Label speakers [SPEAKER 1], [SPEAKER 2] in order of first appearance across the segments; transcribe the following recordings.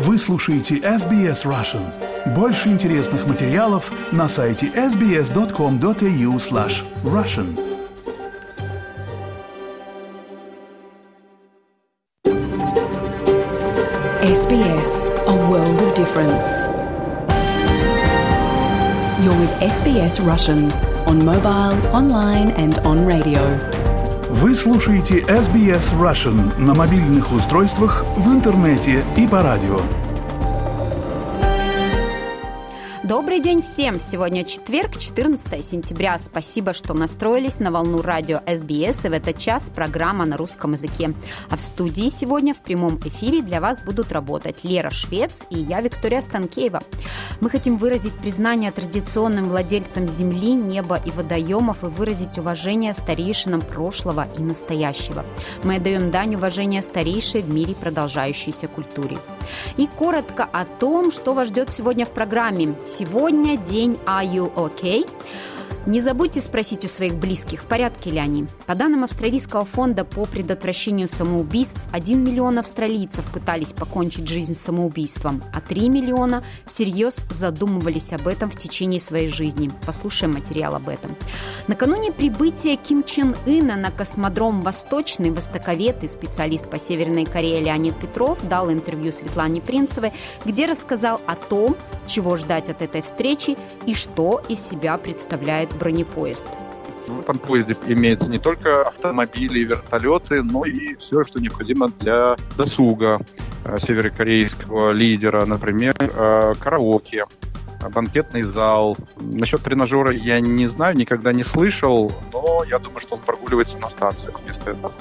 [SPEAKER 1] Вы слушаете SBS Russian. Больше интересных материалов на сайте sbs.com.au slash russian.
[SPEAKER 2] SBS, a world of difference. You're with SBS Russian on mobile, online and on radio.
[SPEAKER 1] Вы слушаете SBS Russian на мобильных устройствах, в интернете и по радио.
[SPEAKER 3] Добрый день всем! Сегодня четверг, 14 сентября. Спасибо, что настроились на волну радио СБС, и в этот час программа на русском языке. А в студии сегодня в прямом эфире для вас будут работать Лера Швец и я, Виктория Станкеева. Мы хотим выразить признание традиционным владельцам земли, неба и водоемов и выразить уважение старейшинам прошлого и настоящего. Мы отдаем дань уважения старейшей в мире продолжающейся культуре. И коротко о том, что вас ждет сегодня в программе. Сегодня день Are You OK? Не забудьте спросить у своих близких, в порядке ли они. По данным Австралийского фонда по предотвращению самоубийств, 1 миллион австралийцев пытались покончить жизнь самоубийством, а 3 миллиона всерьез задумывались об этом в течение своей жизни. Послушаем материал об этом. Накануне прибытия Ким Чен Ына на космодром «Восточный» востоковед и специалист по Северной Корее Леонид Петров дал интервью Светлане Принцевой, где рассказал о том, чего ждать от этой встречи и что из себя представляет бронепоезд.
[SPEAKER 4] В этом поезде имеется не только автомобили и вертолеты, но и все, что необходимо для досуга э, северокорейского лидера, например, э, караоке, банкетный зал. Насчет тренажера я не знаю, никогда не слышал, но я думаю, что он прогуливается на станциях вместо этого.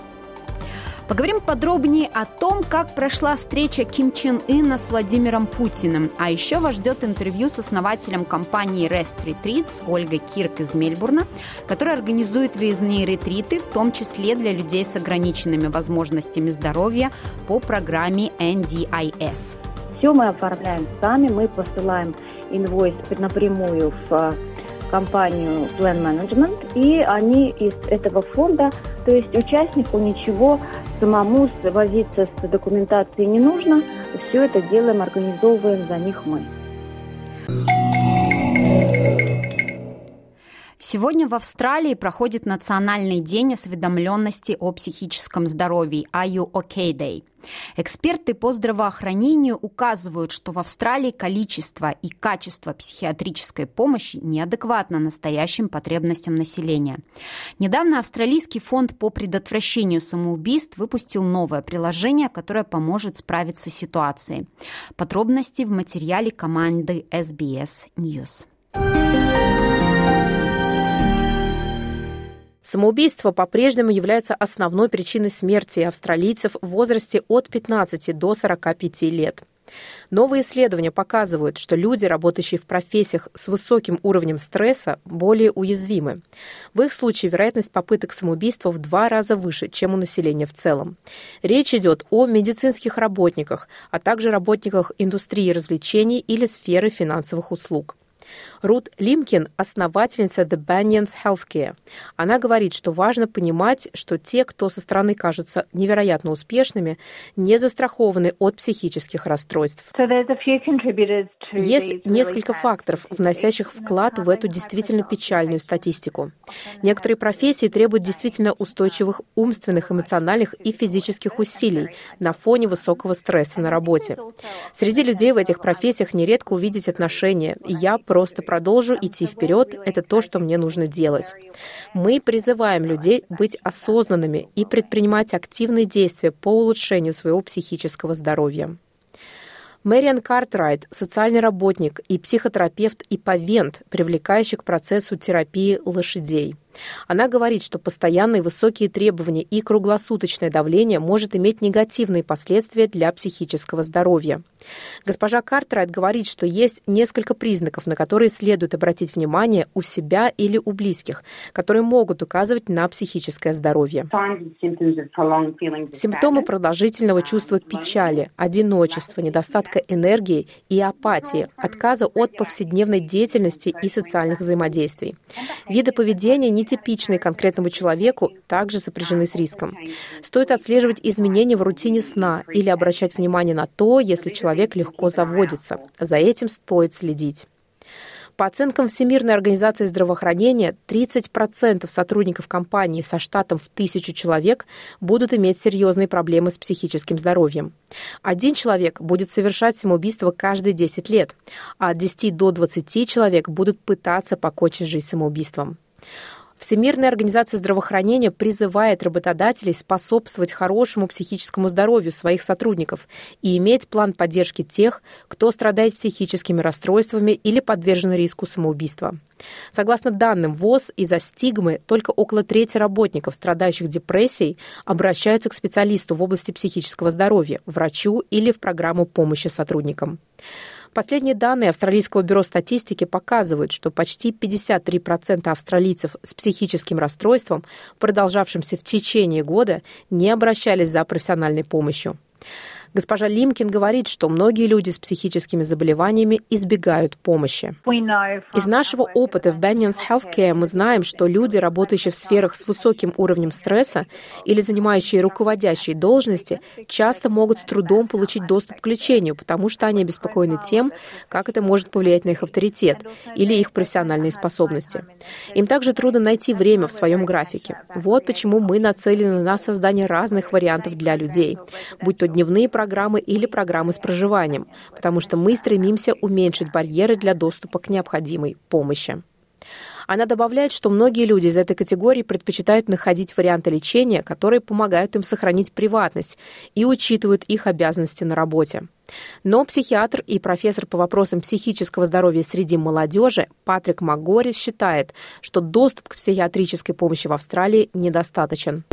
[SPEAKER 3] Поговорим подробнее о том, как прошла встреча Ким Чен Ына с Владимиром Путиным. А еще вас ждет интервью с основателем компании Rest Retreats Ольгой Кирк из Мельбурна, которая организует выездные ретриты, в том числе для людей с ограниченными возможностями здоровья по программе NDIS.
[SPEAKER 5] Все мы оформляем сами, мы посылаем инвойс напрямую в компанию Plan Management, и они из этого фонда, то есть участнику ничего самому возиться с документацией не нужно, все это делаем, организовываем за них мы.
[SPEAKER 3] Сегодня в Австралии проходит Национальный день осведомленности о психическом здоровье You OK Day. Эксперты по здравоохранению указывают, что в Австралии количество и качество психиатрической помощи неадекватно настоящим потребностям населения. Недавно Австралийский фонд по предотвращению самоубийств выпустил новое приложение, которое поможет справиться с ситуацией. Подробности в материале команды SBS News.
[SPEAKER 6] Самоубийство по-прежнему является основной причиной смерти австралийцев в возрасте от 15 до 45 лет. Новые исследования показывают, что люди, работающие в профессиях с высоким уровнем стресса, более уязвимы. В их случае вероятность попыток самоубийства в два раза выше, чем у населения в целом. Речь идет о медицинских работниках, а также работниках индустрии развлечений или сферы финансовых услуг. Рут Лимкин – основательница The Banyans Healthcare. Она говорит, что важно понимать, что те, кто со стороны кажутся невероятно успешными, не застрахованы от психических расстройств. Есть несколько факторов, вносящих вклад в эту действительно печальную статистику. Некоторые профессии требуют действительно устойчивых умственных, эмоциональных и физических усилий на фоне высокого стресса на работе. Среди людей в этих профессиях нередко увидеть отношения «я просто продолжу идти вперед, это то, что мне нужно делать». Мы призываем людей быть осознанными и предпринимать активные действия по улучшению своего психического здоровья. Мэриан Картрайт – социальный работник и психотерапевт и повент, привлекающий к процессу терапии лошадей – она говорит, что постоянные высокие требования и круглосуточное давление может иметь негативные последствия для психического здоровья. Госпожа Картрайт говорит, что есть несколько признаков, на которые следует обратить внимание у себя или у близких, которые могут указывать на психическое здоровье. Симптомы продолжительного чувства печали, одиночества, недостатка энергии и апатии, отказа от повседневной деятельности и социальных взаимодействий. Виды поведения не нетипичные конкретному человеку, также сопряжены с риском. Стоит отслеживать изменения в рутине сна или обращать внимание на то, если человек легко заводится. За этим стоит следить. По оценкам Всемирной организации здравоохранения, 30% сотрудников компании со штатом в тысячу человек будут иметь серьезные проблемы с психическим здоровьем. Один человек будет совершать самоубийство каждые 10 лет, а от 10 до 20 человек будут пытаться покончить жизнь самоубийством. Всемирная организация здравоохранения призывает работодателей способствовать хорошему психическому здоровью своих сотрудников и иметь план поддержки тех, кто страдает психическими расстройствами или подвержен риску самоубийства. Согласно данным ВОЗ, из-за стигмы только около трети работников, страдающих депрессией, обращаются к специалисту в области психического здоровья, врачу или в программу помощи сотрудникам. Последние данные Австралийского бюро статистики показывают, что почти 53% австралийцев с психическим расстройством, продолжавшимся в течение года, не обращались за профессиональной помощью. Госпожа Лимкин говорит, что многие люди с психическими заболеваниями избегают помощи. Из нашего опыта в Banyans Healthcare мы знаем, что люди, работающие в сферах с высоким уровнем стресса или занимающие руководящие должности, часто могут с трудом получить доступ к лечению, потому что они обеспокоены тем, как это может повлиять на их авторитет или их профессиональные способности. Им также трудно найти время в своем графике. Вот почему мы нацелены на создание разных вариантов для людей, будь то дневные программы, программы или программы с проживанием, потому что мы стремимся уменьшить барьеры для доступа к необходимой помощи. Она добавляет, что многие люди из этой категории предпочитают находить варианты лечения, которые помогают им сохранить приватность и учитывают их обязанности на работе. Но психиатр и профессор по вопросам психического здоровья среди молодежи Патрик МакГорис считает, что доступ к психиатрической помощи в Австралии недостаточен.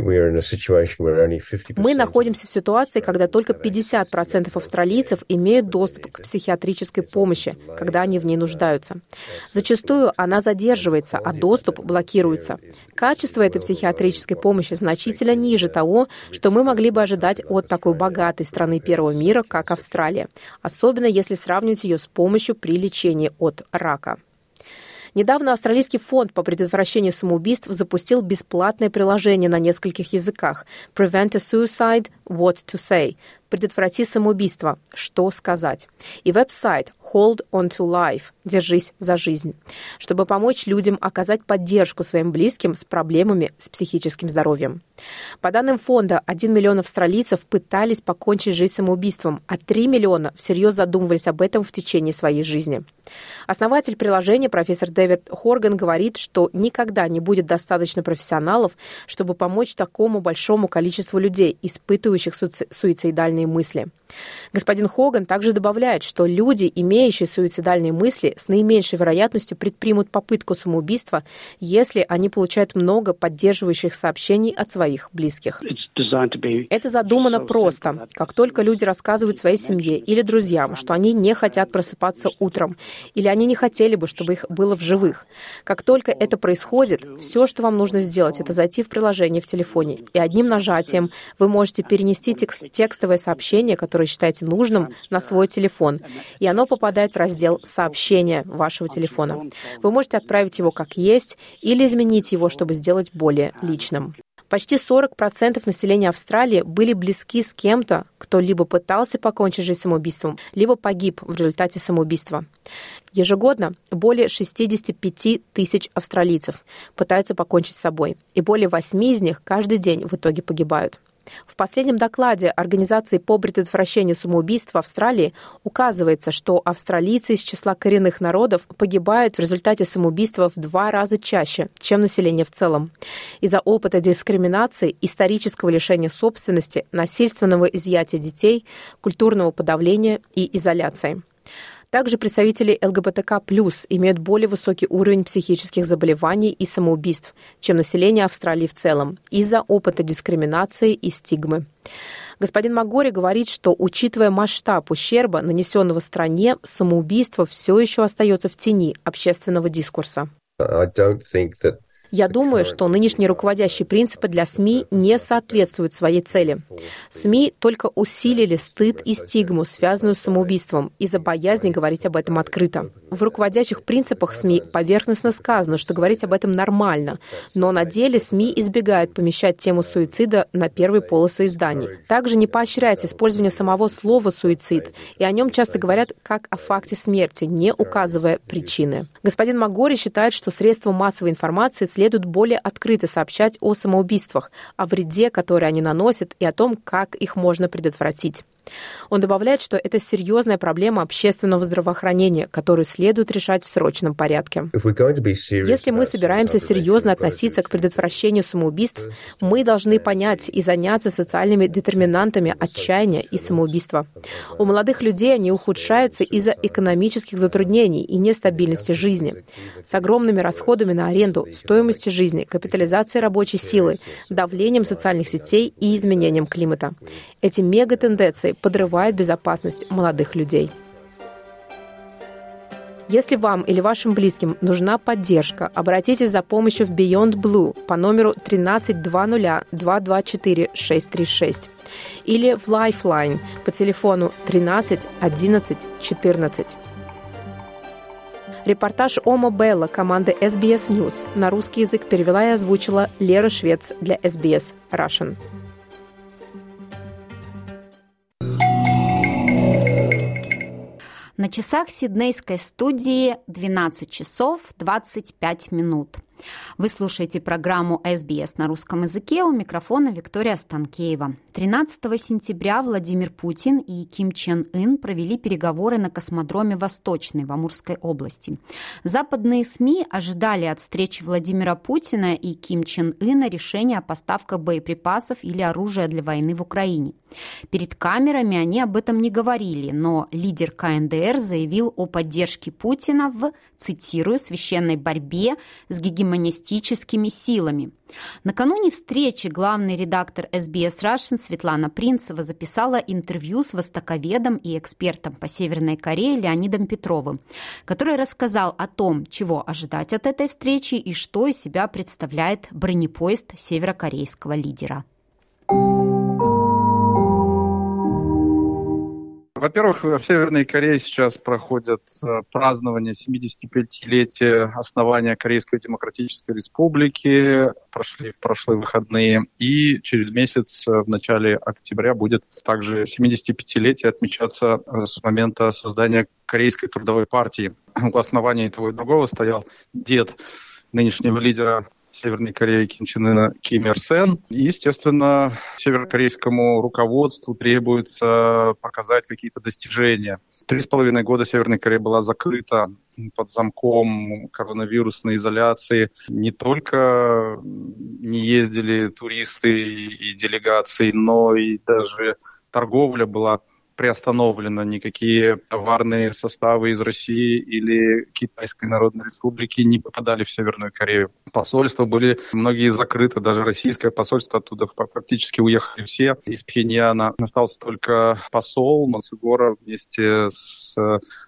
[SPEAKER 6] Мы находимся в ситуации, когда только 50% австралийцев имеют доступ к психиатрической помощи, когда они в ней нуждаются. Зачастую она задерживается, а доступ блокируется. Качество этой психиатрической помощи значительно ниже того, что мы могли бы ожидать от такой богатой страны первого мира, как. Австралия, особенно если сравнивать ее с помощью при лечении от рака. Недавно Австралийский фонд по предотвращению самоубийств запустил бесплатное приложение на нескольких языках «Prevent a Suicide – What to Say» – «Предотврати самоубийство. Что сказать?» и веб-сайт Hold on to Life – «Держись за жизнь», чтобы помочь людям оказать поддержку своим близким с проблемами с психическим здоровьем. По данным фонда, 1 миллион австралийцев пытались покончить жизнь самоубийством, а 3 миллиона всерьез задумывались об этом в течение своей жизни. Основатель приложения профессор Дэвид Хорган говорит, что никогда не будет достаточно профессионалов, чтобы помочь такому большому количеству людей, испытывающих суицидальные мысли. Господин Хоган также добавляет, что люди, имеющие суицидальные мысли, с наименьшей вероятностью предпримут попытку самоубийства, если они получают много поддерживающих сообщений от своих близких. Это задумано просто. Как только люди рассказывают своей семье или друзьям, что они не хотят просыпаться утром, или они не хотели бы, чтобы их было в живых, как только это происходит, все, что вам нужно сделать, это зайти в приложение в телефоне, и одним нажатием вы можете перенести текст, текстовое сообщение, которое которое считаете нужным, на свой телефон, и оно попадает в раздел «Сообщения» вашего телефона. Вы можете отправить его как есть или изменить его, чтобы сделать более личным. Почти 40% населения Австралии были близки с кем-то, кто либо пытался покончить жизнь самоубийством, либо погиб в результате самоубийства. Ежегодно более 65 тысяч австралийцев пытаются покончить с собой, и более 8 из них каждый день в итоге погибают. В последнем докладе Организации по предотвращению самоубийств в Австралии указывается, что австралийцы из числа коренных народов погибают в результате самоубийства в два раза чаще, чем население в целом. Из-за опыта дискриминации, исторического лишения собственности, насильственного изъятия детей, культурного подавления и изоляции. Также представители ЛГБТК+, имеют более высокий уровень психических заболеваний и самоубийств, чем население Австралии в целом, из-за опыта дискриминации и стигмы. Господин Магори говорит, что, учитывая масштаб ущерба, нанесенного стране, самоубийство все еще остается в тени общественного дискурса. Я думаю, что нынешние руководящие принципы для СМИ не соответствуют своей цели. СМИ только усилили стыд и стигму, связанную с самоубийством, из-за боязни говорить об этом открыто. В руководящих принципах СМИ поверхностно сказано, что говорить об этом нормально, но на деле СМИ избегают помещать тему суицида на первые полосы изданий. Также не поощряется использование самого слова «суицид», и о нем часто говорят как о факте смерти, не указывая причины. Господин Магори считает, что средства массовой информации следует более открыто сообщать о самоубийствах, о вреде, который они наносят, и о том, как их можно предотвратить. Он добавляет, что это серьезная проблема общественного здравоохранения, которую следует решать в срочном порядке. Если мы собираемся серьезно относиться к предотвращению самоубийств, мы должны понять и заняться социальными детерминантами отчаяния и самоубийства. У молодых людей они ухудшаются из-за экономических затруднений и нестабильности жизни, с огромными расходами на аренду, стоимостью жизни, капитализацией рабочей силы, давлением социальных сетей и изменением климата. Эти мегатенденции подрывает безопасность молодых людей. Если вам или вашим близким нужна поддержка, обратитесь за помощью в Beyond Blue по номеру 1320-224-636 или в Lifeline по телефону 13 11 14. Репортаж Ома Белла команды SBS News на русский язык перевела и озвучила Лера Швец для SBS Russian.
[SPEAKER 3] На часах Сиднейской студии 12 часов 25 минут. Вы слушаете программу «СБС» на русском языке. У микрофона Виктория Станкеева. 13 сентября Владимир Путин и Ким Чен Ын провели переговоры на космодроме Восточный в Амурской области. Западные СМИ ожидали от встречи Владимира Путина и Ким Чен Ына решения о поставках боеприпасов или оружия для войны в Украине. Перед камерами они об этом не говорили, но лидер КНДР заявил о поддержке Путина в, цитирую, священной борьбе с гегемонистическими силами. Накануне встречи главный редактор SBS Russian Светлана Принцева записала интервью с востоковедом и экспертом по Северной Корее Леонидом Петровым, который рассказал о том, чего ожидать от этой встречи и что из себя представляет бронепоезд северокорейского лидера.
[SPEAKER 4] Во-первых, в Северной Корее сейчас проходят э, празднование 75-летия основания Корейской Демократической Республики. Прошли в прошлые выходные. И через месяц, э, в начале октября, будет также 75-летие отмечаться э, с момента создания Корейской трудовой партии. У основания того и другого стоял дед нынешнего лидера Северной Кореи Ким Чен Ына Ким Ир Сен. И, естественно, северокорейскому руководству требуется показать какие-то достижения. Три с половиной года Северная Корея была закрыта под замком коронавирусной изоляции. Не только не ездили туристы и делегации, но и даже торговля была приостановлено, никакие товарные составы из России или Китайской Народной Республики не попадали в Северную Корею. Посольства были многие закрыты, даже российское посольство оттуда фактически уехали все из Пхеньяна. Остался только посол Мацугора вместе с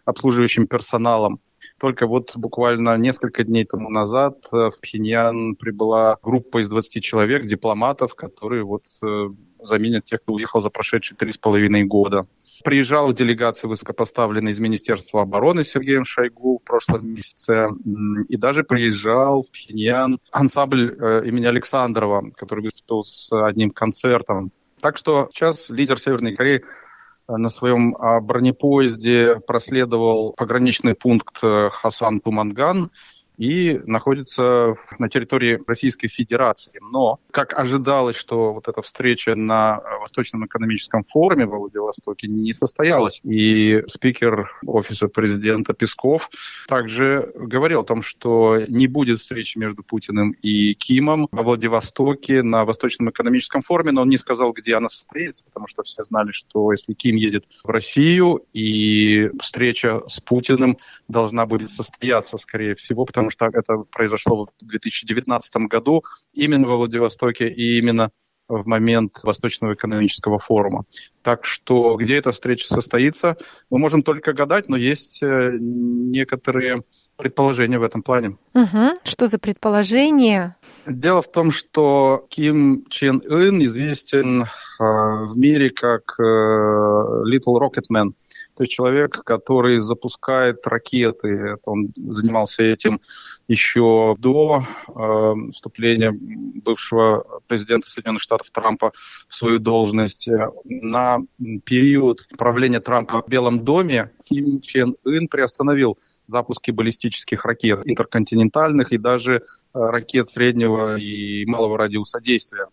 [SPEAKER 4] обслуживающим персоналом. Только вот буквально несколько дней тому назад в Пхеньян прибыла группа из 20 человек, дипломатов, которые вот э, заменят тех, кто уехал за прошедшие три с половиной года. Приезжала делегация высокопоставленная из Министерства обороны Сергеем Шойгу в прошлом месяце. И даже приезжал в Пхеньян ансамбль э, имени Александрова, который выступил с одним концертом. Так что сейчас лидер Северной Кореи э, на своем а, бронепоезде проследовал пограничный пункт э, Хасан-Туманган и находится на территории Российской Федерации. Но, как ожидалось, что вот эта встреча на Восточном экономическом форуме в Владивостоке не состоялась. И спикер Офиса президента Песков также говорил о том, что не будет встречи между Путиным и Кимом во Владивостоке на Восточном экономическом форуме, но он не сказал, где она состоится, потому что все знали, что если Ким едет в Россию, и встреча с Путиным должна будет состояться, скорее всего, потому потому что это произошло в 2019 году именно во Владивостоке и именно в момент Восточного экономического форума. Так что где эта встреча состоится, мы можем только гадать, но есть э, некоторые предположения в этом плане.
[SPEAKER 6] Угу. Что за предположение?
[SPEAKER 4] Дело в том, что Ким Чен Ын известен э, в мире как э, Little Rocket Man, то есть человек, который запускает ракеты. Он занимался этим еще до э, вступления бывшего президента Соединенных Штатов Трампа в свою должность. На период правления Трампа в Белом доме Ким Чен Ын приостановил запуски баллистических ракет интерконтинентальных и даже э, ракет среднего и малого радиуса действия.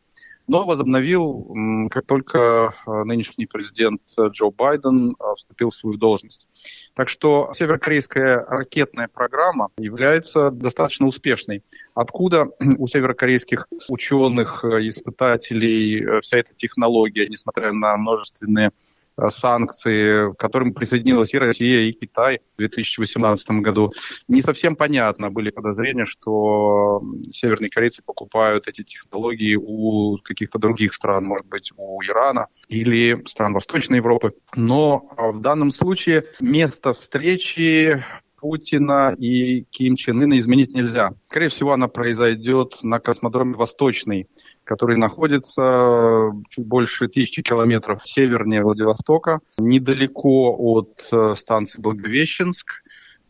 [SPEAKER 4] Но возобновил, как только э, нынешний президент Джо Байден э, вступил в свою должность. Так что северокорейская ракетная программа является достаточно успешной. Откуда у северокорейских ученых, испытателей вся эта технология, несмотря на множественные Э, санкции, к которым присоединилась и Россия, и Китай в 2018 году. Не совсем понятно, были подозрения, что северные корейцы покупают эти технологии у каких-то других стран, может быть, у Ирана или стран Восточной Европы. Но а, в данном случае место встречи Путина и Ким Чен Ына изменить нельзя. Скорее всего, она произойдет на космодроме Восточный, который находится чуть больше тысячи километров севернее Владивостока, недалеко от э, станции Благовещенск,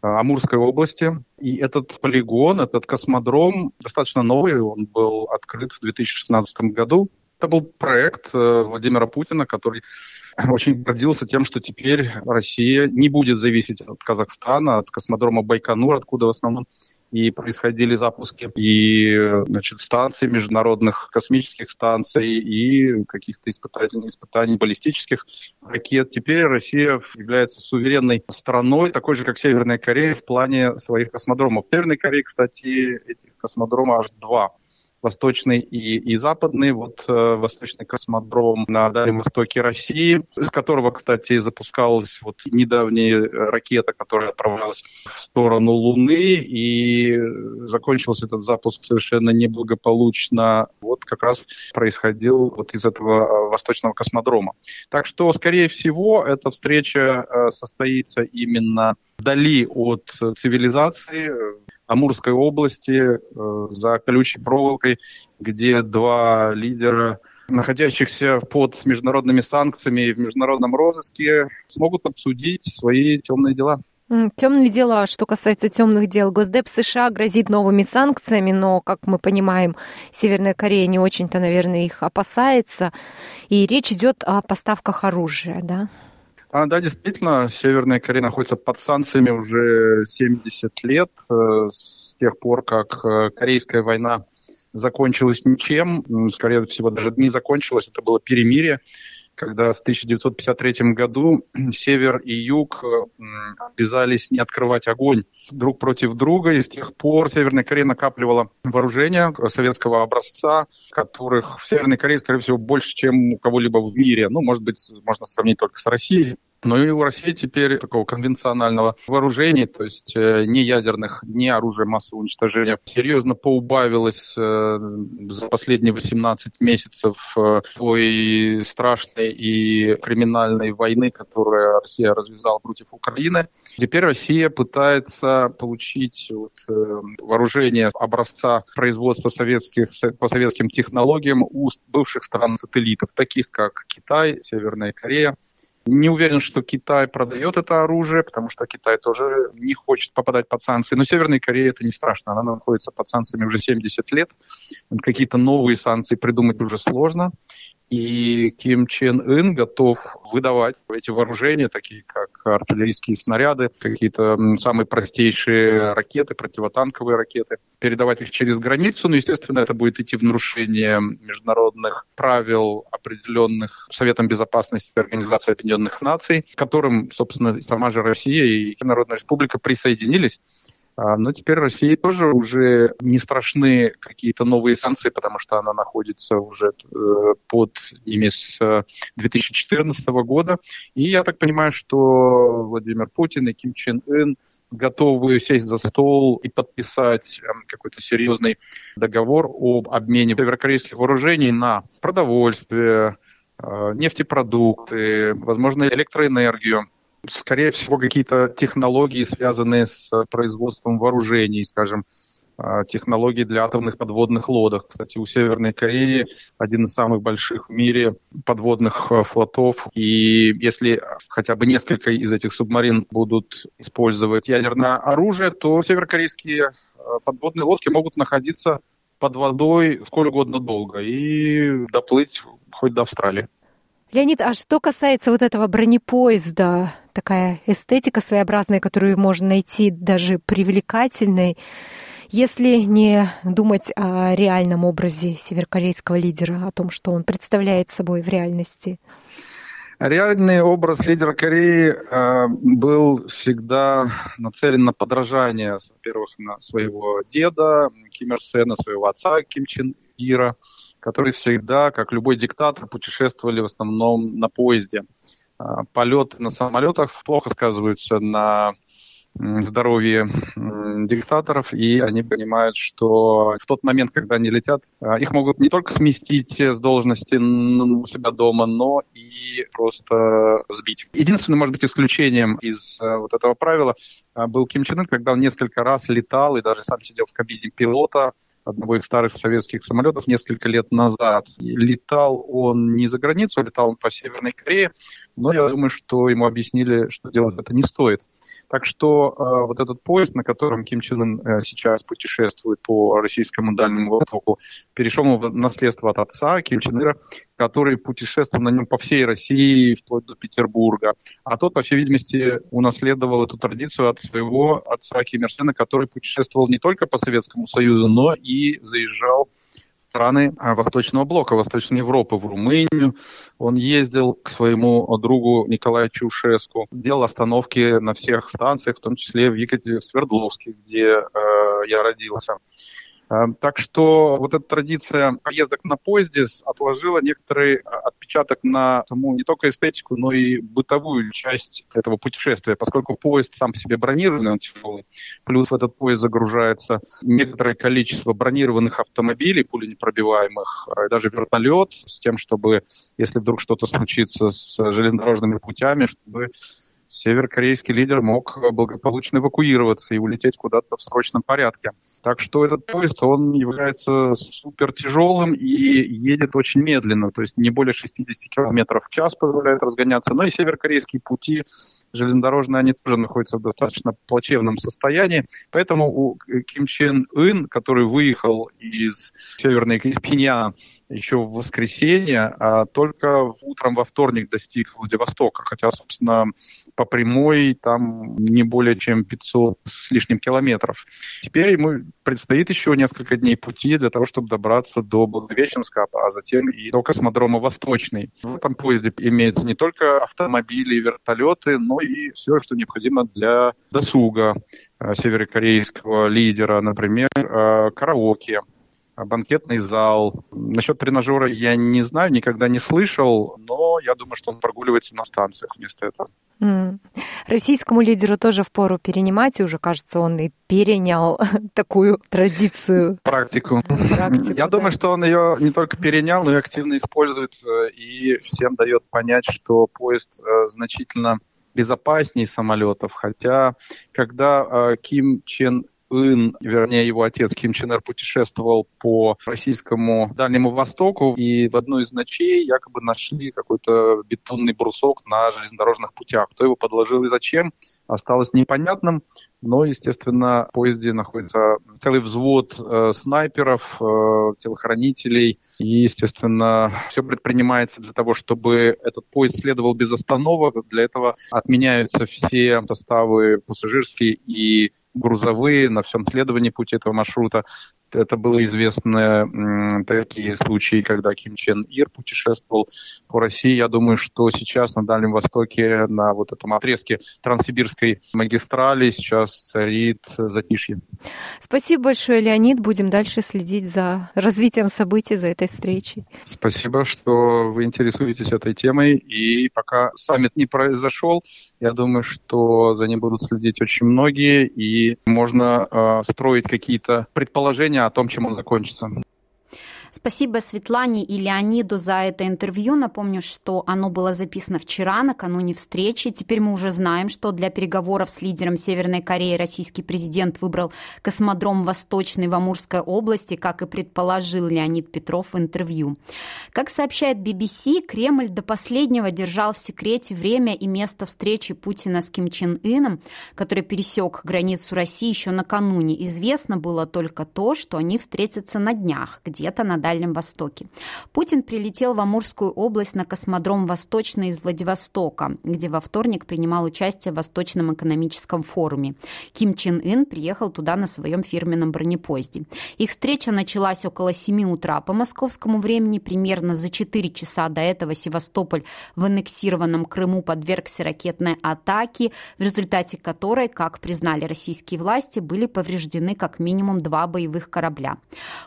[SPEAKER 4] э, Амурской области. И этот полигон, этот космодром достаточно новый, он был открыт в 2016 году. Это был проект э, Владимира Путина, который очень гордился тем, что теперь Россия не будет зависеть от Казахстана, от космодрома Байконур, откуда в основном и происходили запуски и значит, станций, международных космических станций и каких-то испытаний, испытаний баллистических ракет. Теперь Россия является суверенной страной, такой же, как Северная Корея в плане своих космодромов. В Северной Корее, кстати, этих космодромов аж два восточный и, и западный. Вот э, восточный космодром на Дальнем Востоке России, с которого, кстати, запускалась вот недавняя ракета, которая отправлялась в сторону Луны, и закончился этот запуск совершенно неблагополучно. Вот как раз происходил вот из этого э, восточного космодрома. Так что, скорее всего, эта встреча э, состоится именно вдали от цивилизации, Амурской области э, за колючей проволокой, где два лидера находящихся под международными санкциями и в международном розыске, смогут обсудить свои темные дела.
[SPEAKER 6] Темные дела, что касается темных дел, Госдеп США грозит новыми санкциями, но, как мы понимаем, Северная Корея не очень-то, наверное, их опасается. И речь идет о поставках оружия, да?
[SPEAKER 4] А, да, действительно, Северная Корея находится под санкциями уже 70 лет, э, с тех пор, как э, Корейская война закончилась ничем, скорее всего, даже не закончилась, это было перемирие когда в 1953 году север и юг обязались не открывать огонь друг против друга, и с тех пор Северная Корея накапливала вооружения советского образца, которых в Северной Корее, скорее всего, больше, чем у кого-либо в мире. Ну, может быть, можно сравнить только с Россией. Но и у России теперь такого конвенционального вооружения, то есть э, не ядерных, не оружия массового уничтожения, серьезно поубавилось э, за последние 18 месяцев э, той страшной и криминальной войны, которую Россия развязала против Украины. Теперь Россия пытается получить вот, вооружение образца производства советских, по советским технологиям у бывших стран-сателлитов, таких как Китай, Северная Корея, не уверен, что Китай продает это оружие, потому что Китай тоже не хочет попадать под санкции. Но Северной Корее это не страшно. Она находится под санкциями уже 70 лет. Какие-то новые санкции придумать уже сложно. И Ким Чен Ын готов выдавать эти вооружения, такие как артиллерийские снаряды, какие-то самые простейшие ракеты, противотанковые ракеты, передавать их через границу. Ну, естественно, это будет идти в нарушение международных правил, определенных Советом Безопасности Организации Объединенных Наций, к которым, собственно, сама же Россия и Народная Республика присоединились. А, но теперь России тоже уже не страшны какие-то новые санкции, потому что она находится уже э, под ними с 2014 года. И я так понимаю, что Владимир Путин и Ким Чен Ын готовы сесть за стол и подписать эм, какой-то серьезный договор об обмене северокорейских вооружений на продовольствие, э, нефтепродукты, возможно, электроэнергию скорее всего, какие-то технологии, связанные с производством вооружений, скажем, а, технологии для атомных подводных лодок. Кстати, у Северной Кореи один из самых больших в мире подводных а, флотов. И если хотя бы несколько из этих субмарин будут использовать ядерное оружие, то северокорейские а, подводные лодки могут находиться под водой сколь угодно долго и доплыть хоть до Австралии.
[SPEAKER 7] Леонид, а что касается вот этого бронепоезда, такая эстетика своеобразная, которую можно найти даже привлекательной, если не думать о реальном образе северокорейского лидера, о том, что он представляет собой в реальности?
[SPEAKER 4] Реальный образ лидера Кореи э, был всегда нацелен на подражание, во-первых, на своего деда Ким Ир Сена, своего отца Ким Чен Ира, который всегда, как любой диктатор, путешествовали в основном на поезде. Э, полеты на самолетах плохо сказываются на здоровье диктаторов, и они понимают, что в тот момент, когда они летят, а, их могут не только сместить с должности у себя дома, но и просто сбить. Единственным, может быть, исключением из а, вот этого правила а, был Ким Чен Ын, когда он несколько раз летал и даже сам сидел в кабине пилота, одного из старых советских самолетов несколько лет назад. Летал он не за границу, летал он по Северной Корее, но я думаю, что ему объяснили, что делать это не стоит. Так что э, вот этот поезд, на котором Ким Чен Ын э, сейчас путешествует по российскому Дальнему Востоку, перешел в наследство от отца Ким Чен Ира, который путешествовал на нем по всей России, вплоть до Петербурга. А тот, по всей видимости, унаследовал эту традицию от своего отца Ким Ир Сена, который путешествовал не только по Советскому Союзу, но и заезжал страны а, Восточного блока, Восточной Европы, в Румынию. Он ездил к своему другу Николаю Чаушеску, делал остановки на всех станциях, в том числе в Екатеринове, в Свердловске, где э, я родился. Э, так что вот эта традиция поездок на поезде отложила некоторый э, отпечаток на саму не только эстетику, но и бытовую часть этого путешествия, поскольку поезд сам по себе бронированный, он тяжелый, плюс в этот поезд загружается некоторое количество бронированных автомобилей, пуленепробиваемых, и даже вертолет, с тем, чтобы, если вдруг что-то случится с железнодорожными путями, чтобы северокорейский лидер мог благополучно эвакуироваться и улететь куда-то в срочном порядке. Так что этот поезд, он является супер тяжелым и едет очень медленно, то есть не более 60 км в час позволяет разгоняться. Но и северокорейские пути железнодорожные, они тоже находятся в достаточно плачевном состоянии. Поэтому у Ким Чен Ын, который выехал из Северной Пиньяна еще в воскресенье, а только утром во вторник достиг Владивостока, хотя, собственно, по прямой там не более чем 500 с лишним километров. Теперь ему предстоит еще несколько дней пути для того, чтобы добраться до Благовещенска, а затем и до космодрома Восточный. В этом поезде имеются не только автомобили и вертолеты, но и все, что необходимо для досуга э, северокорейского лидера, например, э, караоке, банкетный зал. Насчет тренажера я не знаю, никогда не слышал, но я думаю, что он прогуливается на станциях вместо этого.
[SPEAKER 7] Mm. Российскому лидеру тоже в пору перенимать, и уже, кажется, он и перенял такую традицию.
[SPEAKER 4] Практику. Практику я да. думаю, что он ее не только перенял, но и активно использует, э, и всем дает понять, что поезд э, значительно безопаснее самолетов. Хотя, когда э, Ким Чен Ын, вернее его отец Ким Чен Ир путешествовал по российскому Дальнему Востоку, и в одной из ночей якобы нашли какой-то бетонный брусок на железнодорожных путях. Кто его подложил и зачем, осталось непонятным. Но, естественно, в поезде находится целый взвод э, снайперов, э, телохранителей. И, естественно, все предпринимается для того, чтобы этот поезд следовал без остановок. Для этого отменяются все составы пассажирские и грузовые на всем следовании пути этого маршрута. Это было известно такие случаи, когда Ким Чен Ир путешествовал по России. Я думаю, что сейчас на Дальнем Востоке, на вот этом отрезке Транссибирской магистрали сейчас царит затишье.
[SPEAKER 7] Спасибо большое, Леонид. Будем дальше следить за развитием событий, за этой встречей.
[SPEAKER 4] Спасибо, что вы интересуетесь этой темой. И пока саммит не произошел, я думаю, что за ним будут следить очень многие, и можно э, строить какие-то предположения о том, чем он закончится.
[SPEAKER 3] Спасибо Светлане и Леониду за это интервью. Напомню, что оно было записано вчера, накануне встречи. Теперь мы уже знаем, что для переговоров с лидером Северной Кореи российский президент выбрал космодром Восточный в Амурской области, как и предположил Леонид Петров в интервью. Как сообщает BBC, Кремль до последнего держал в секрете время и место встречи Путина с Ким Чен Ыном, который пересек границу России еще накануне. Известно было только то, что они встретятся на днях, где-то на Дальнем Востоке. Путин прилетел в Амурскую область на космодром Восточный из Владивостока, где во вторник принимал участие в Восточном экономическом форуме. Ким Чен Ын приехал туда на своем фирменном бронепоезде. Их встреча началась около 7 утра по московскому времени. Примерно за 4 часа до этого Севастополь в аннексированном Крыму подвергся ракетной атаке, в результате которой, как признали российские власти, были повреждены как минимум два боевых корабля.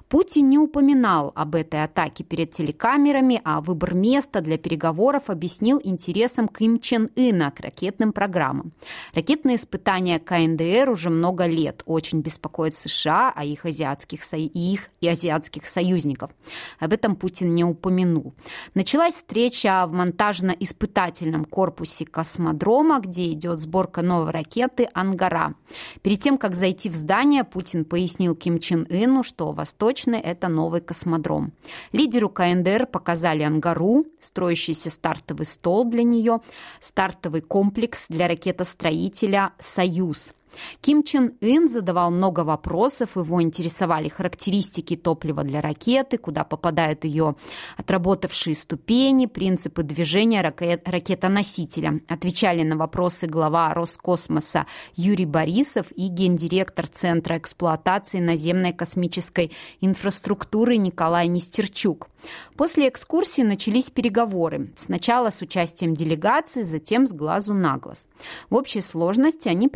[SPEAKER 3] Путин не упоминал рассказал об этой атаке перед телекамерами, а выбор места для переговоров объяснил интересом Ким Чен Ына к ракетным программам. Ракетные испытания КНДР уже много лет очень беспокоят США, а их азиатских, со... их и азиатских союзников. Об этом Путин не упомянул. Началась встреча в монтажно-испытательном корпусе космодрома, где идет сборка новой ракеты «Ангара». Перед тем, как зайти в здание, Путин пояснил Ким Чен Ыну, что Восточный – это новый космодром космодром. Лидеру КНДР показали ангару, строящийся стартовый стол для нее, стартовый комплекс для ракетостроителя «Союз», Ким Чен Ын задавал много вопросов, его интересовали характеристики топлива для ракеты, куда попадают ее отработавшие ступени, принципы движения ракет, ракетоносителя. Отвечали на вопросы глава Роскосмоса Юрий Борисов и гендиректор Центра эксплуатации наземной космической инфраструктуры Николай Нестерчук. После экскурсии начались переговоры. Сначала с участием делегации, затем с глазу на глаз. В общей сложности они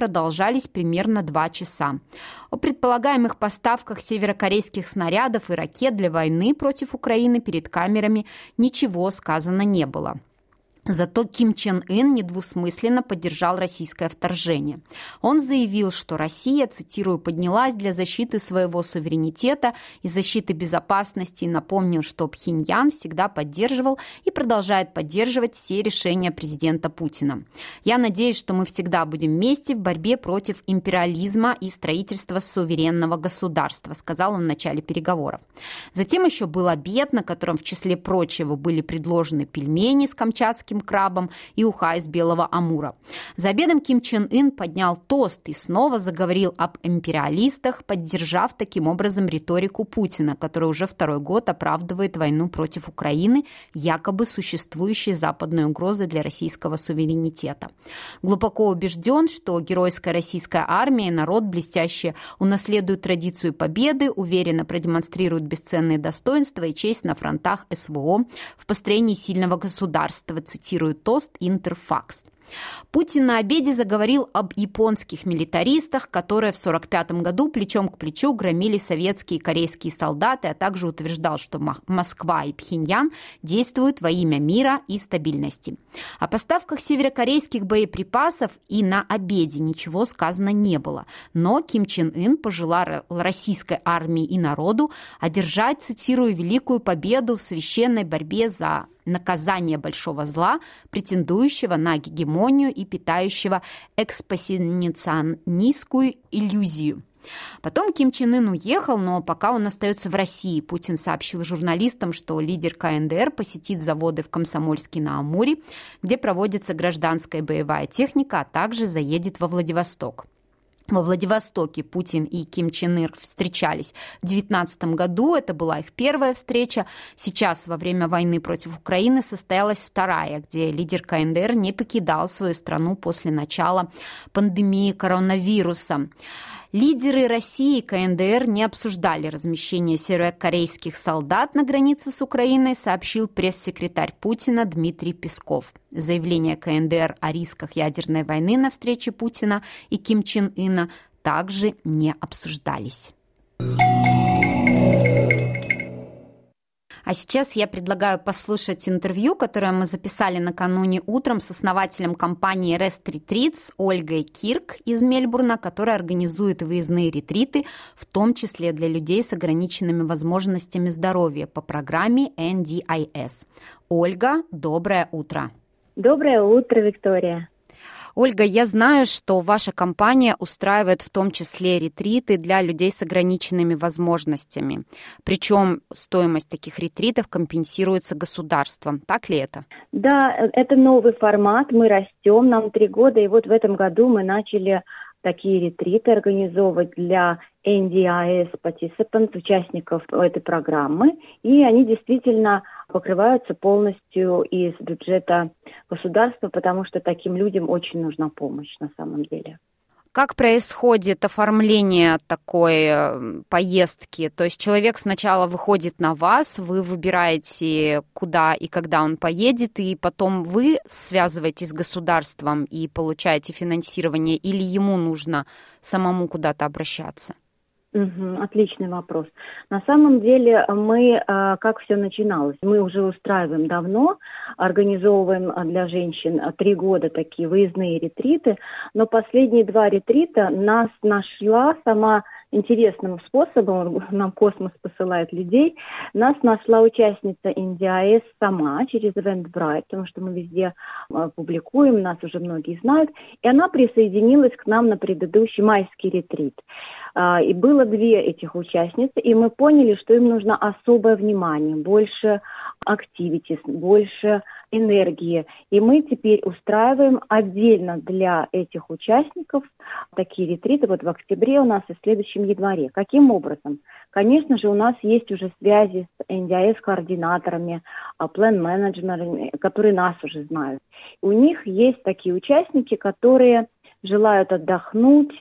[SPEAKER 3] продолжались примерно два часа. О предполагаемых поставках северокорейских снарядов и ракет для войны против Украины перед камерами ничего сказано не было. Зато Ким Чен Ын недвусмысленно поддержал российское вторжение. Он заявил, что Россия, цитирую, поднялась для защиты своего суверенитета и защиты безопасности и напомнил, что Пхеньян всегда поддерживал и продолжает поддерживать все решения президента Путина. Я надеюсь, что мы всегда будем вместе в борьбе против империализма и строительства суверенного государства, сказал он в начале переговоров. Затем еще был обед, на котором в числе прочего были предложены пельмени с камчатским камчатским крабом и уха из белого амура. За обедом Ким Чен Ын поднял тост и снова заговорил об империалистах, поддержав таким образом риторику Путина, который уже второй год оправдывает войну против Украины, якобы существующей западной угрозы для российского суверенитета. Глубоко убежден, что геройская российская армия и народ блестяще унаследуют традицию победы, уверенно продемонстрируют бесценные достоинства и честь на фронтах СВО в построении сильного государства, цитирует тост Интерфакс. Путин на обеде заговорил об японских милитаристах, которые в 1945 году плечом к плечу громили советские и корейские солдаты, а также утверждал, что Москва и Пхеньян действуют во имя мира и стабильности. О поставках северокорейских боеприпасов и на обеде ничего сказано не было. Но Ким Чен Ын пожелал российской армии и народу одержать, цитирую, великую победу в священной борьбе за наказание большого зла, претендующего на гегемонию и питающего экспассионистскую иллюзию. Потом Ким Чен Ын уехал, но пока он остается в России. Путин сообщил журналистам, что лидер КНДР посетит заводы в Комсомольске на Амуре, где проводится гражданская боевая техника, а также заедет во Владивосток. Во Владивостоке Путин и Ким Чен Ир встречались в 2019 году. Это была их первая встреча. Сейчас, во время войны против Украины, состоялась вторая, где лидер КНДР не покидал свою страну после начала пандемии коронавируса. Лидеры России и КНДР не обсуждали размещение северокорейских солдат на границе с Украиной, сообщил пресс-секретарь Путина Дмитрий Песков. Заявление КНДР о рисках ядерной войны на встрече Путина и Ким Чен Ына также не обсуждались. А сейчас я предлагаю послушать интервью, которое мы записали накануне утром с основателем компании Rest Retreats Ольгой Кирк из Мельбурна, которая организует выездные ретриты, в том числе для людей с ограниченными возможностями здоровья по программе NDIS. Ольга, доброе утро.
[SPEAKER 5] Доброе утро, Виктория.
[SPEAKER 3] Ольга, я знаю, что ваша компания устраивает в том числе ретриты для людей с ограниченными возможностями. Причем стоимость таких ретритов компенсируется государством. Так ли это?
[SPEAKER 5] Да, это новый формат. Мы растем, нам три года, и вот в этом году мы начали такие ретриты организовывать для NDIS participants, участников этой программы, и они действительно покрываются полностью из бюджета государства, потому что таким людям очень нужна помощь на самом деле.
[SPEAKER 3] Как происходит оформление такой э, поездки? То есть человек сначала выходит на вас, вы выбираете, куда и когда он поедет, и потом вы связываетесь с государством и получаете финансирование, или ему нужно самому куда-то обращаться?
[SPEAKER 5] Отличный вопрос. На самом деле мы, а, как все начиналось, мы уже устраиваем давно, организовываем а, для женщин три года такие выездные ретриты, но последние два ретрита нас нашла сама интересным способом, нам космос посылает людей, нас нашла участница NDIS сама через Eventbrite, потому что мы везде публикуем, нас уже многие знают, и она присоединилась к нам на предыдущий майский ретрит. А, и было две этих участницы, и мы поняли, что им нужно особое внимание, больше активитис, больше энергии. И мы теперь устраиваем отдельно для этих участников такие ретриты вот в октябре у нас и в следующем январе. Каким образом? Конечно же, у нас есть уже связи с NDIS-координаторами, план-менеджерами, которые нас уже знают. У них есть такие участники, которые желают отдохнуть,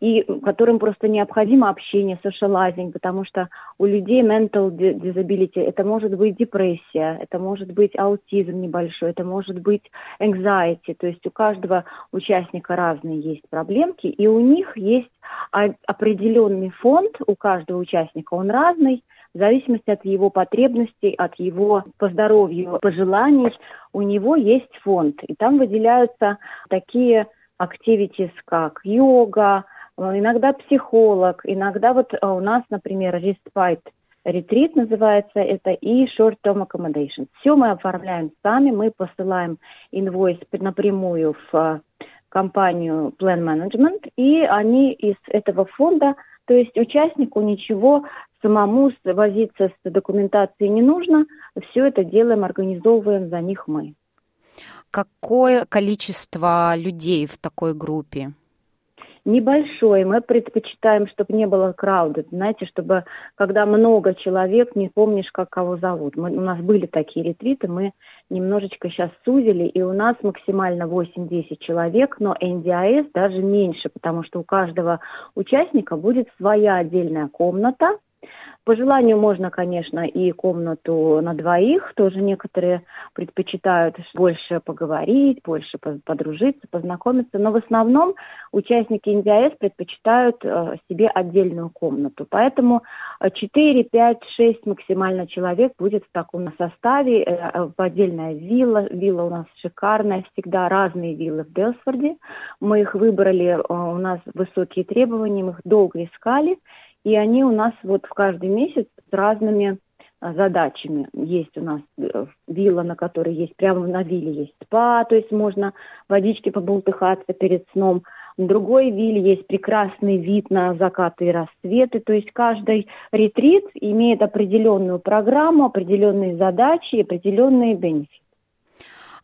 [SPEAKER 5] и которым просто необходимо общение, socializing, потому что у людей mental disability это может быть депрессия, это может быть аутизм небольшой, это может быть anxiety, то есть у каждого участника разные есть проблемки, и у них есть определенный фонд у каждого участника, он разный, в зависимости от его потребностей, от его по здоровью пожеланий, у него есть фонд. И там выделяются такие activities, как йога, э, иногда психолог, иногда вот э, у нас, например, respite ретрит называется это и short-term accommodation. Все мы оформляем сами, мы посылаем инвойс напрямую в э, компанию Plan Management, и они из этого фонда, то есть участнику ничего самому возиться с документацией не нужно, все это делаем, организовываем за них мы
[SPEAKER 3] какое количество людей в такой группе?
[SPEAKER 5] Небольшое. Мы предпочитаем, чтобы не было крауда. Знаете, чтобы когда много человек, не помнишь, как кого зовут. Мы, у нас были такие ретриты, мы немножечко сейчас сузили, и у нас максимально 8-10 человек, но NDIS даже меньше, потому что у каждого участника будет своя отдельная комната, по желанию можно, конечно, и комнату на двоих. Тоже некоторые предпочитают больше поговорить, больше подружиться, познакомиться. Но в основном участники НДС предпочитают э, себе отдельную комнату. Поэтому 4, 5, 6 максимально человек будет в таком составе. Э, отдельная вилла. Вилла у нас шикарная. Всегда разные виллы в Белсфорде. Мы их выбрали, э, у нас высокие требования, мы их долго искали. И они у нас вот в каждый месяц с разными а, задачами. Есть у нас э, вилла, на которой есть, прямо на вилле есть спа, то есть можно водички побултыхаться перед сном. В другой вилле есть прекрасный вид на закаты и рассветы. То есть каждый ретрит имеет определенную программу, определенные задачи, определенные бенефиты.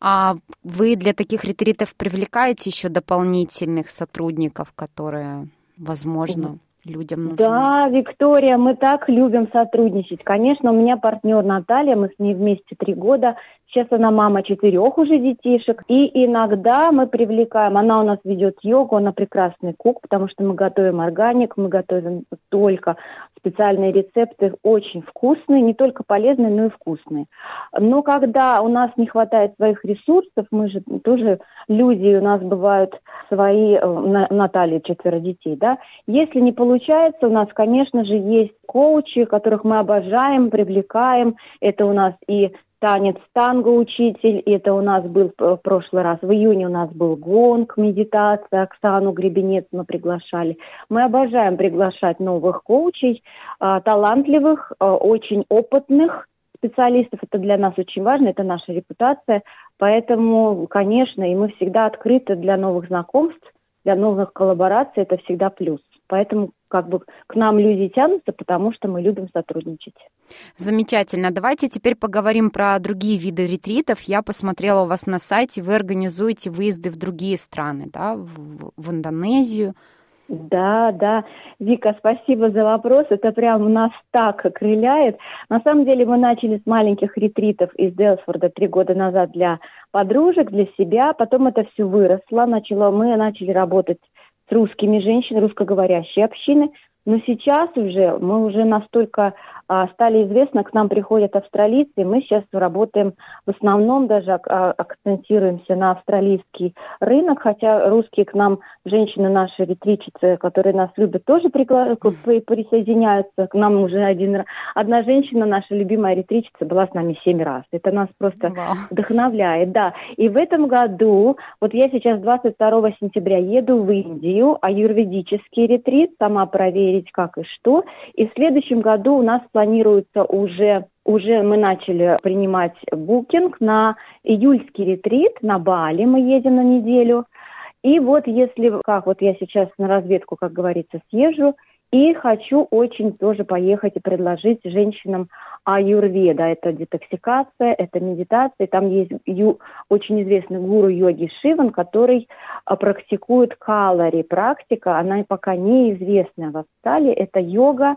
[SPEAKER 3] А вы для таких ретритов привлекаете еще дополнительных сотрудников, которые, возможно, людям нужны?
[SPEAKER 5] Да, Виктория, мы так любим сотрудничать. Конечно, у меня партнер Наталья, мы с ней вместе три года. Сейчас она мама четырех уже детишек. И иногда мы привлекаем, она у нас ведет йогу, она прекрасный кук, потому что мы готовим органик, мы готовим только специальные рецепты, очень вкусные, не только полезные, но и вкусные. Но когда у нас не хватает своих ресурсов, мы же тоже люди, у нас бывают свои, на Натальи четверо детей, да. Если не получается, у нас, конечно же, есть коучи, которых мы обожаем, привлекаем. Это у нас и танец танго учитель, это у нас был в прошлый раз, в июне у нас был гонг, медитация, Оксану Гребенец мы приглашали. Мы обожаем приглашать новых коучей, а, талантливых, а, очень опытных специалистов, это для нас очень важно, это наша репутация, поэтому, конечно, и мы всегда открыты для новых знакомств, для новых коллабораций, это всегда плюс. Поэтому как бы к нам люди тянутся, потому что мы любим сотрудничать.
[SPEAKER 3] Замечательно. Давайте теперь поговорим про другие виды ретритов. Я посмотрела у вас на сайте, вы организуете выезды в другие страны, да, в, в Индонезию,
[SPEAKER 5] да, да. Вика, спасибо за вопрос. Это прям нас так окрыляет. На самом деле мы начали с маленьких ретритов из Делсфорда три года назад для подружек, для себя. Потом это все выросло. Начало, мы начали работать с русскими женщинами, русскоговорящей общины. Но сейчас уже мы уже настолько стали известны, к нам приходят австралийцы, мы сейчас работаем в основном даже а, акцентируемся на австралийский рынок, хотя русские к нам, женщины наши ретричицы, которые нас любят, тоже пригла... присоединяются. К нам уже один, одна женщина, наша любимая ретричица, была с нами семь раз. Это нас просто wow. вдохновляет, да. И в этом году, вот я сейчас 22 сентября еду в Индию, аюрведический ретрит, сама проверить как и что. И в следующем году у нас планируется уже уже мы начали принимать букинг на июльский ретрит на Бали. Мы едем на неделю. И вот если, как вот я сейчас на разведку, как говорится, съезжу, и хочу очень тоже поехать и предложить женщинам аюрведа. Это детоксикация, это медитация. Там есть ю, очень известный гуру йоги Шиван, который а, практикует калори. Практика, она пока неизвестная в Австралии. Это йога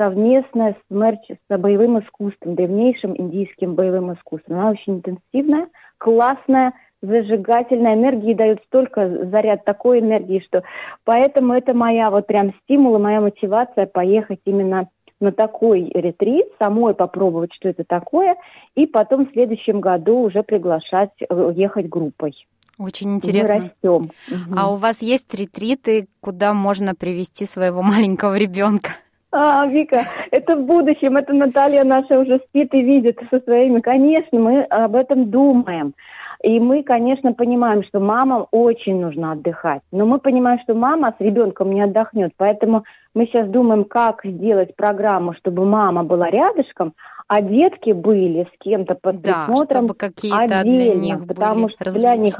[SPEAKER 5] совместная с, мерч, с боевым искусством, древнейшим индийским боевым искусством. Она очень интенсивная, классная, зажигательная энергии дает столько заряд такой энергии, что поэтому это моя вот прям стимул и моя мотивация поехать именно на такой ретрит, самой попробовать, что это такое, и потом в следующем году уже приглашать ехать группой.
[SPEAKER 3] Очень интересно. Мы растем. А у вас есть ретриты, куда можно привести своего маленького ребенка?
[SPEAKER 5] А, Вика, это в будущем, это Наталья наша уже спит и видит со своими. Конечно, мы об этом думаем. И мы, конечно, понимаем, что мамам очень нужно отдыхать. Но мы понимаем, что мама с ребенком не отдохнет. Поэтому мы сейчас думаем, как сделать программу, чтобы мама была рядышком, а детки были с кем-то под да, присмотром отдельно, для них потому что для них,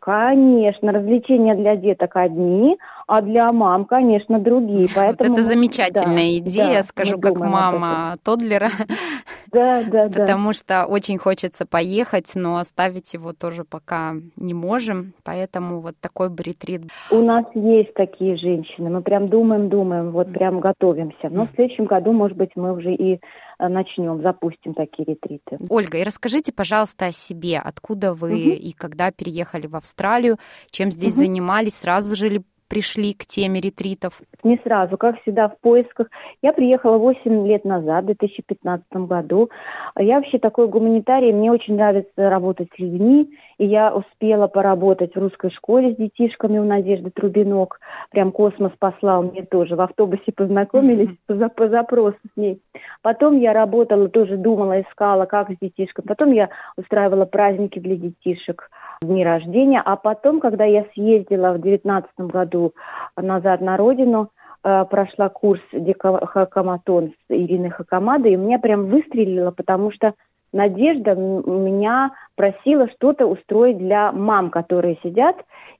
[SPEAKER 5] конечно, развлечения для деток одни, а для мам, конечно, другие.
[SPEAKER 3] Поэтому вот это замечательная да, идея, да, скажу как мама Тодлера. Да, да, да. Потому что очень хочется поехать, но оставить его тоже пока не можем, поэтому вот такой ретрит.
[SPEAKER 5] У нас есть такие женщины, мы прям думаем, думаем, вот прям готовимся. Но в следующем году, может быть, мы уже и э, начнем, запустим такие ретриты.
[SPEAKER 3] Ольга, и расскажите, пожалуйста, о себе. Откуда вы угу. и когда переехали в Австралию, чем здесь угу. занимались, сразу же ли пришли к теме ретритов?
[SPEAKER 5] Не сразу, как всегда, в поисках. Я приехала 8 лет назад, в 2015 году. Я вообще такой гуманитарий, мне очень нравится работать с людьми, и я успела поработать в русской школе с детишками у Надежды Трубинок. Прям космос послал мне тоже. В автобусе познакомились mm-hmm. по, по запросу с ней. Потом я работала, тоже думала, искала, как с детишками. Потом я устраивала праздники для детишек, дни рождения. А потом, когда я съездила в 2019 году назад на родину, э, прошла курс Хакаматон с Ириной Хакамадой, и меня прям выстрелило, потому что Надежда меня просила что-то устроить для мам, которые сидят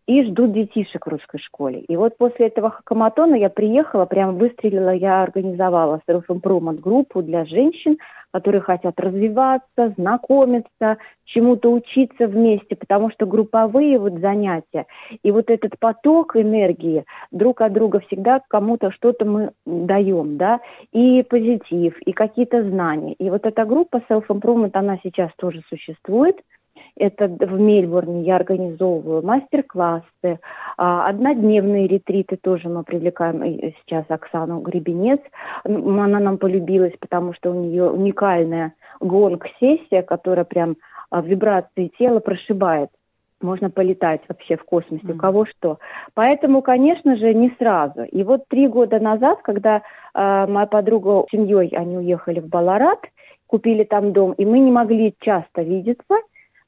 [SPEAKER 5] и ждут детишек в русской школе. И вот после этого хакаматона я приехала, прям выстрелила, я организовала self-improvement группу для женщин, которые хотят развиваться, знакомиться, чему-то учиться вместе, потому что групповые вот занятия и вот этот поток энергии друг от друга всегда кому-то что-то мы даем, да, и позитив, и какие-то знания. И вот эта группа Self-Improvement, она сейчас тоже существует – это в Мельбурне я организовываю мастер-классы, а, однодневные ретриты тоже мы привлекаем сейчас Оксану Гребенец. Она нам полюбилась, потому что у нее уникальная гонг-сессия, которая прям а, вибрации тела прошибает можно полетать вообще в космосе, mm-hmm. у кого что. Поэтому, конечно же, не сразу. И вот три года назад, когда э, моя подруга с семьей, они уехали в Баларат, купили там дом, и мы не могли часто видеться,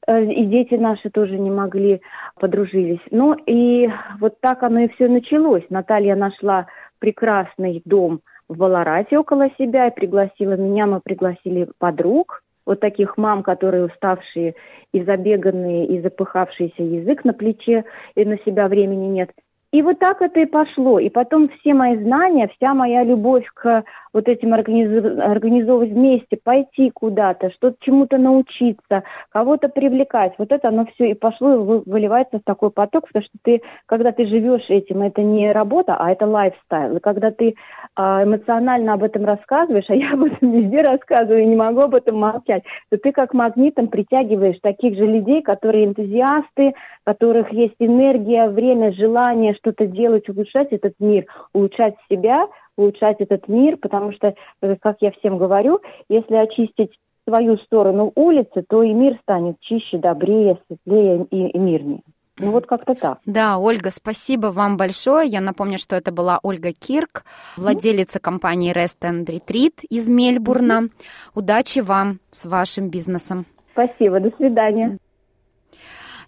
[SPEAKER 5] и дети наши тоже не могли, подружились. Ну и вот так оно и все началось. Наталья нашла прекрасный дом в Баларате около себя и пригласила меня, мы пригласили подруг, вот таких мам, которые уставшие и забеганные, и запыхавшийся язык на плече, и на себя времени нет. И вот так это и пошло. И потом все мои знания, вся моя любовь к вот этим организов... организовывать вместе, пойти куда-то, что-то чему-то научиться, кого-то привлекать. Вот это оно все и пошло, и выливается в такой поток, потому что ты, когда ты живешь этим, это не работа, а это лайфстайл. И когда ты а, эмоционально об этом рассказываешь, а я об этом везде рассказываю не могу об этом молчать, то ты как магнитом притягиваешь таких же людей, которые энтузиасты, у которых есть энергия, время, желание что-то делать, улучшать этот мир, улучшать себя – улучшать этот мир, потому что, э, как я всем говорю, если очистить свою сторону улицы, то и мир станет чище, добрее, светлее и, и мирнее. Ну вот как-то так.
[SPEAKER 3] Да, Ольга, спасибо вам большое. Я напомню, что это была Ольга Кирк, владелица компании Rest and Retreat из Мельбурна. Удачи вам с вашим бизнесом.
[SPEAKER 5] Спасибо, до свидания.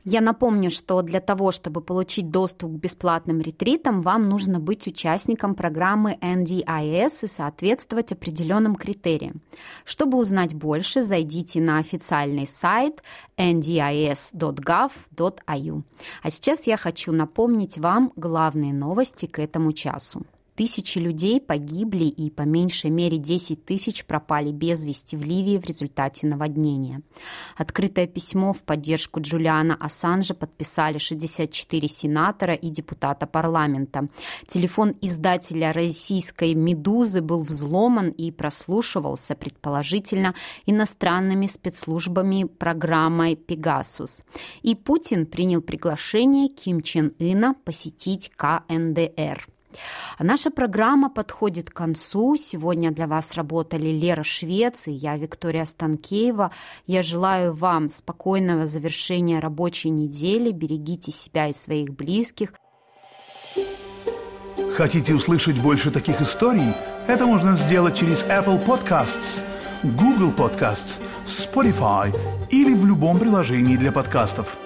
[SPEAKER 3] Я напомню, что для того, чтобы получить доступ к бесплатным ретритам, вам нужно быть участником программы NDIS и соответствовать определенным критериям. Чтобы узнать больше, зайдите на официальный сайт ndis.gov.au. А сейчас я хочу напомнить вам главные новости к этому часу. Тысячи людей погибли и по меньшей мере 10 тысяч пропали без вести в Ливии в результате наводнения. Открытое письмо в поддержку Джулиана Ассанжа подписали 64 сенатора и депутата парламента. Телефон издателя российской «Медузы» был взломан и прослушивался, предположительно, иностранными спецслужбами программой «Пегасус». И Путин принял приглашение Ким Чен Ына посетить КНДР. А наша программа подходит к концу. Сегодня для вас работали Лера Швец и я, Виктория Станкеева. Я желаю вам спокойного завершения рабочей недели. Берегите себя и своих близких.
[SPEAKER 1] Хотите услышать больше таких историй? Это можно сделать через Apple Podcasts, Google Podcasts, Spotify или в любом приложении для подкастов.